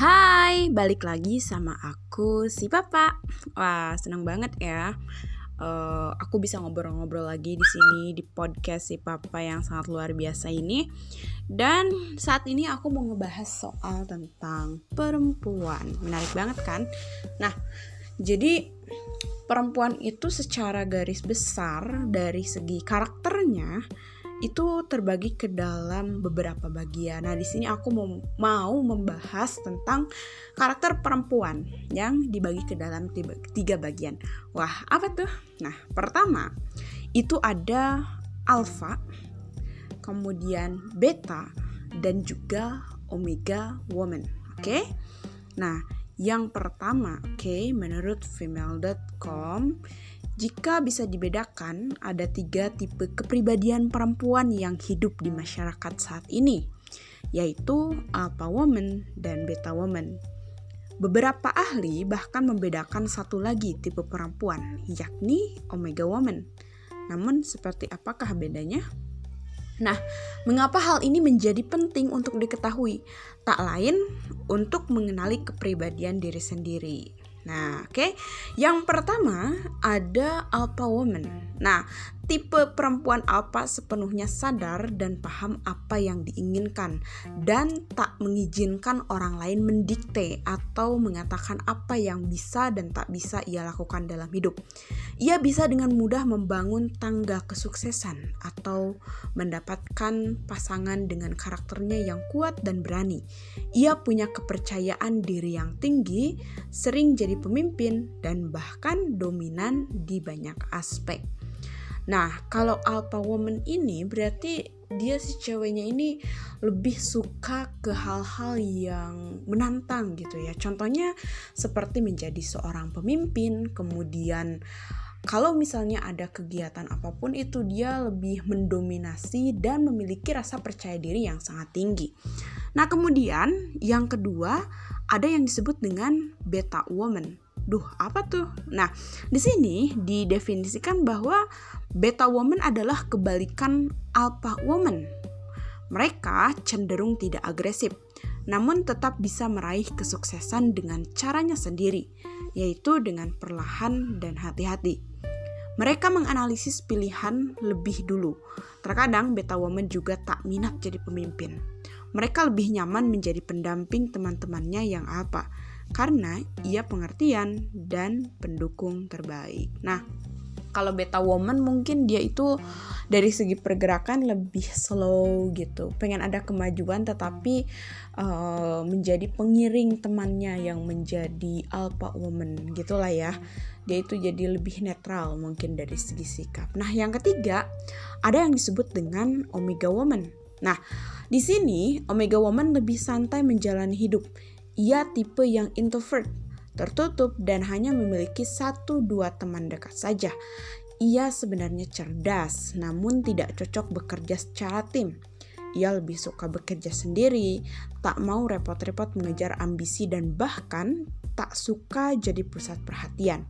Hai, balik lagi sama aku si Papa. Wah, senang banget ya. Uh, aku bisa ngobrol-ngobrol lagi di sini di podcast si Papa yang sangat luar biasa ini. Dan saat ini aku mau ngebahas soal tentang perempuan. Menarik banget kan? Nah, jadi perempuan itu secara garis besar dari segi karakternya itu terbagi ke dalam beberapa bagian. Nah, di sini aku mau, mau membahas tentang karakter perempuan yang dibagi ke dalam tiga, tiga bagian. Wah, apa tuh? Nah, pertama itu ada alpha, kemudian beta, dan juga omega woman. Oke? Okay? Nah, yang pertama, oke, okay, menurut female.com jika bisa dibedakan, ada tiga tipe kepribadian perempuan yang hidup di masyarakat saat ini, yaitu alpha woman dan beta woman. Beberapa ahli bahkan membedakan satu lagi tipe perempuan, yakni omega woman. Namun, seperti apakah bedanya? Nah, mengapa hal ini menjadi penting untuk diketahui? Tak lain untuk mengenali kepribadian diri sendiri. Nah, oke. Okay. Yang pertama ada alpha woman. Nah, tipe perempuan alpha sepenuhnya sadar dan paham apa yang diinginkan dan tak mengizinkan orang lain mendikte atau mengatakan apa yang bisa dan tak bisa ia lakukan dalam hidup. Ia bisa dengan mudah membangun tangga kesuksesan atau mendapatkan pasangan dengan karakternya yang kuat dan berani. Ia punya kepercayaan diri yang tinggi, sering jadi pemimpin dan bahkan dominan di banyak aspek. Nah, kalau alpha woman ini berarti dia si ceweknya ini lebih suka ke hal-hal yang menantang gitu ya. Contohnya seperti menjadi seorang pemimpin, kemudian kalau misalnya ada kegiatan apa pun itu dia lebih mendominasi dan memiliki rasa percaya diri yang sangat tinggi. Nah, kemudian yang kedua ada yang disebut dengan beta woman. Duh, apa tuh? Nah, di sini didefinisikan bahwa Beta woman adalah kebalikan alpha woman. Mereka cenderung tidak agresif, namun tetap bisa meraih kesuksesan dengan caranya sendiri, yaitu dengan perlahan dan hati-hati. Mereka menganalisis pilihan lebih dulu. Terkadang beta woman juga tak minat jadi pemimpin. Mereka lebih nyaman menjadi pendamping teman-temannya yang apa, karena ia pengertian dan pendukung terbaik. Nah, kalau beta woman mungkin dia itu dari segi pergerakan lebih slow gitu. Pengen ada kemajuan tetapi uh, menjadi pengiring temannya yang menjadi alpha woman gitulah ya. Dia itu jadi lebih netral mungkin dari segi sikap. Nah yang ketiga ada yang disebut dengan omega woman. Nah di sini omega woman lebih santai menjalani hidup ia tipe yang introvert tertutup dan hanya memiliki satu dua teman dekat saja. Ia sebenarnya cerdas, namun tidak cocok bekerja secara tim. Ia lebih suka bekerja sendiri, tak mau repot-repot mengejar ambisi dan bahkan tak suka jadi pusat perhatian.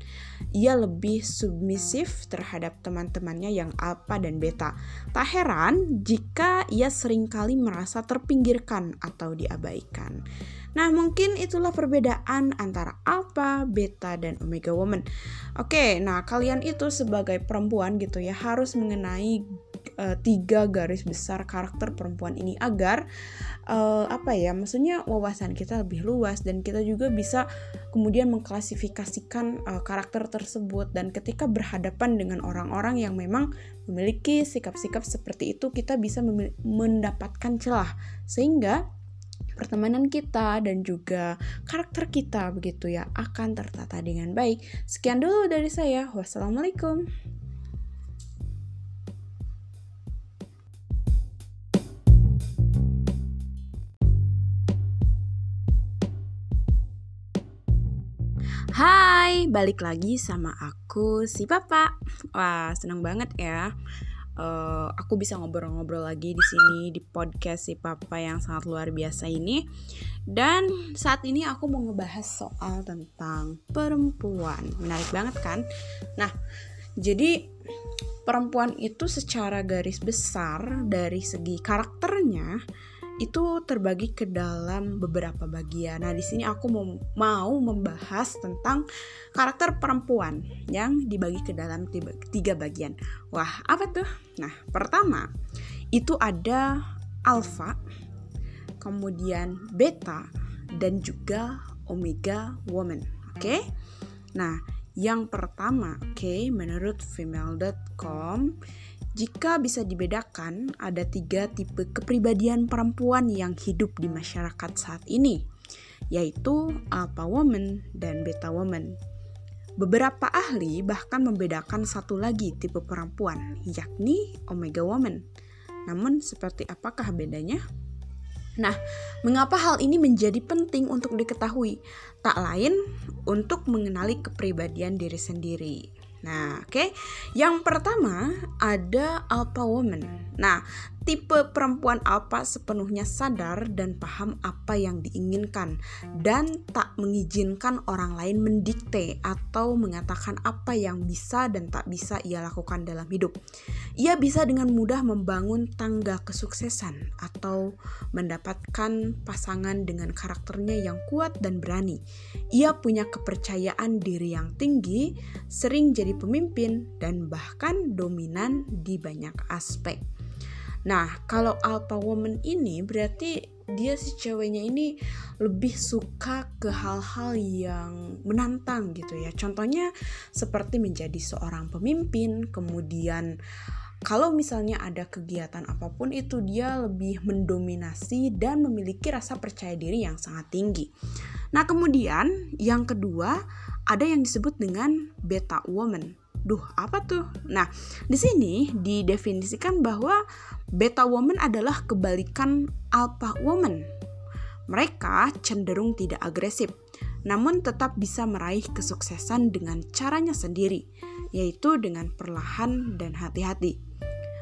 Ia lebih submisif terhadap teman-temannya yang alpha dan beta. Tak heran jika ia sering kali merasa terpinggirkan atau diabaikan. Nah, mungkin itulah perbedaan antara alpha, beta, dan omega woman. Oke, nah kalian itu sebagai perempuan gitu ya harus mengenai uh, tiga garis besar karakter perempuan ini agar uh, apa ya, maksudnya wawasan kita lebih luas dan kita juga bisa kemudian mengklasifikasikan uh, karakter tersebut dan ketika berhadapan dengan orang-orang yang memang memiliki sikap-sikap seperti itu kita bisa mendapatkan celah sehingga pertemanan kita dan juga karakter kita begitu ya akan tertata dengan baik. Sekian dulu dari saya. Wassalamualaikum. Hai, balik lagi sama aku si Papa. Wah, senang banget ya uh, aku bisa ngobrol-ngobrol lagi di sini di podcast si papa yang sangat luar biasa ini. Dan saat ini aku mau ngebahas soal tentang perempuan. Menarik banget kan? Nah, jadi perempuan itu secara garis besar dari segi karakternya itu terbagi ke dalam beberapa bagian. Nah, di sini aku mau, mau membahas tentang karakter perempuan yang dibagi ke dalam tiga, bagian. Wah, apa tuh? Nah, pertama itu ada alpha, kemudian beta, dan juga omega woman. Oke? Okay? Nah, yang pertama, oke, okay, menurut female.com jika bisa dibedakan, ada tiga tipe kepribadian perempuan yang hidup di masyarakat saat ini, yaitu alpha woman dan beta woman. Beberapa ahli bahkan membedakan satu lagi tipe perempuan, yakni omega woman. Namun, seperti apakah bedanya? Nah, mengapa hal ini menjadi penting untuk diketahui? Tak lain untuk mengenali kepribadian diri sendiri. Nah, oke. Okay. Yang pertama ada alpha woman. Nah, tipe perempuan alpha sepenuhnya sadar dan paham apa yang diinginkan dan tak mengizinkan orang lain mendikte atau mengatakan apa yang bisa dan tak bisa ia lakukan dalam hidup. Ia bisa dengan mudah membangun tangga kesuksesan atau mendapatkan pasangan dengan karakternya yang kuat dan berani. Ia punya kepercayaan diri yang tinggi, sering jadi pemimpin, dan bahkan dominan di banyak aspek. Nah, kalau alpha woman ini berarti dia si ceweknya ini lebih suka ke hal-hal yang menantang gitu ya. Contohnya seperti menjadi seorang pemimpin, kemudian kalau misalnya ada kegiatan apa pun itu dia lebih mendominasi dan memiliki rasa percaya diri yang sangat tinggi. Nah, kemudian yang kedua ada yang disebut dengan beta woman. Duh, apa tuh? Nah, di sini didefinisikan bahwa beta woman adalah kebalikan alpha woman. Mereka cenderung tidak agresif, namun tetap bisa meraih kesuksesan dengan caranya sendiri, yaitu dengan perlahan dan hati-hati.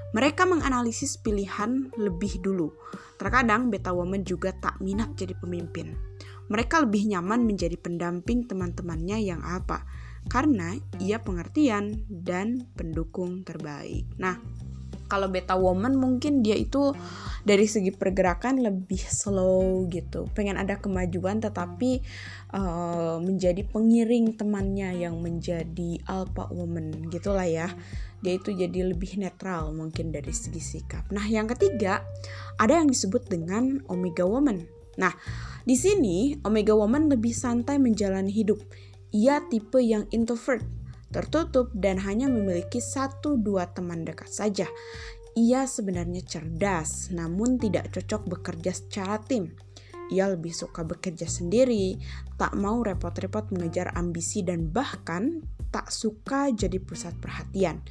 Mereka menganalisis pilihan lebih dulu. Terkadang beta woman juga tak minat jadi pemimpin. Mereka lebih nyaman menjadi pendamping teman-temannya yang apa karena ia pengertian dan pendukung terbaik. Nah, kalau beta woman mungkin dia itu dari segi pergerakan lebih slow gitu. Pengen ada kemajuan tetapi uh, menjadi pengiring temannya yang menjadi alpha woman gitulah ya. Dia itu jadi lebih netral mungkin dari segi sikap. Nah yang ketiga ada yang disebut dengan omega woman. Nah di sini omega woman lebih santai menjalani hidup ia tipe yang introvert, tertutup, dan hanya memiliki satu dua teman dekat saja. Ia sebenarnya cerdas, namun tidak cocok bekerja secara tim. Ia lebih suka bekerja sendiri, tak mau repot-repot mengejar ambisi, dan bahkan tak suka jadi pusat perhatian.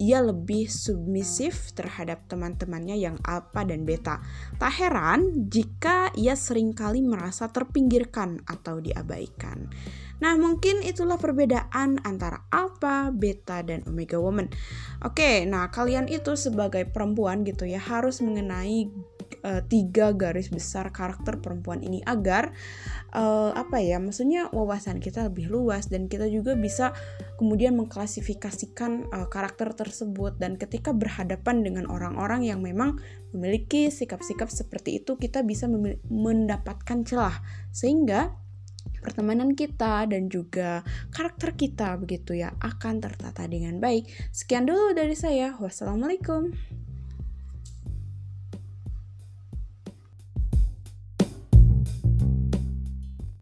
Ia lebih submisif terhadap teman-temannya yang alpha dan beta. Tak heran jika ia sering kali merasa terpinggirkan atau diabaikan. Nah, mungkin itulah perbedaan antara alpha, beta, dan omega woman. Oke, nah kalian itu sebagai perempuan gitu ya harus mengenai uh, tiga garis besar karakter perempuan ini agar uh, apa ya, maksudnya wawasan kita lebih luas dan kita juga bisa kemudian mengklasifikasikan uh, karakter tersebut dan ketika berhadapan dengan orang-orang yang memang memiliki sikap-sikap seperti itu kita bisa mendapatkan celah sehingga pertemanan kita dan juga karakter kita begitu ya akan tertata dengan baik. Sekian dulu dari saya. Wassalamualaikum.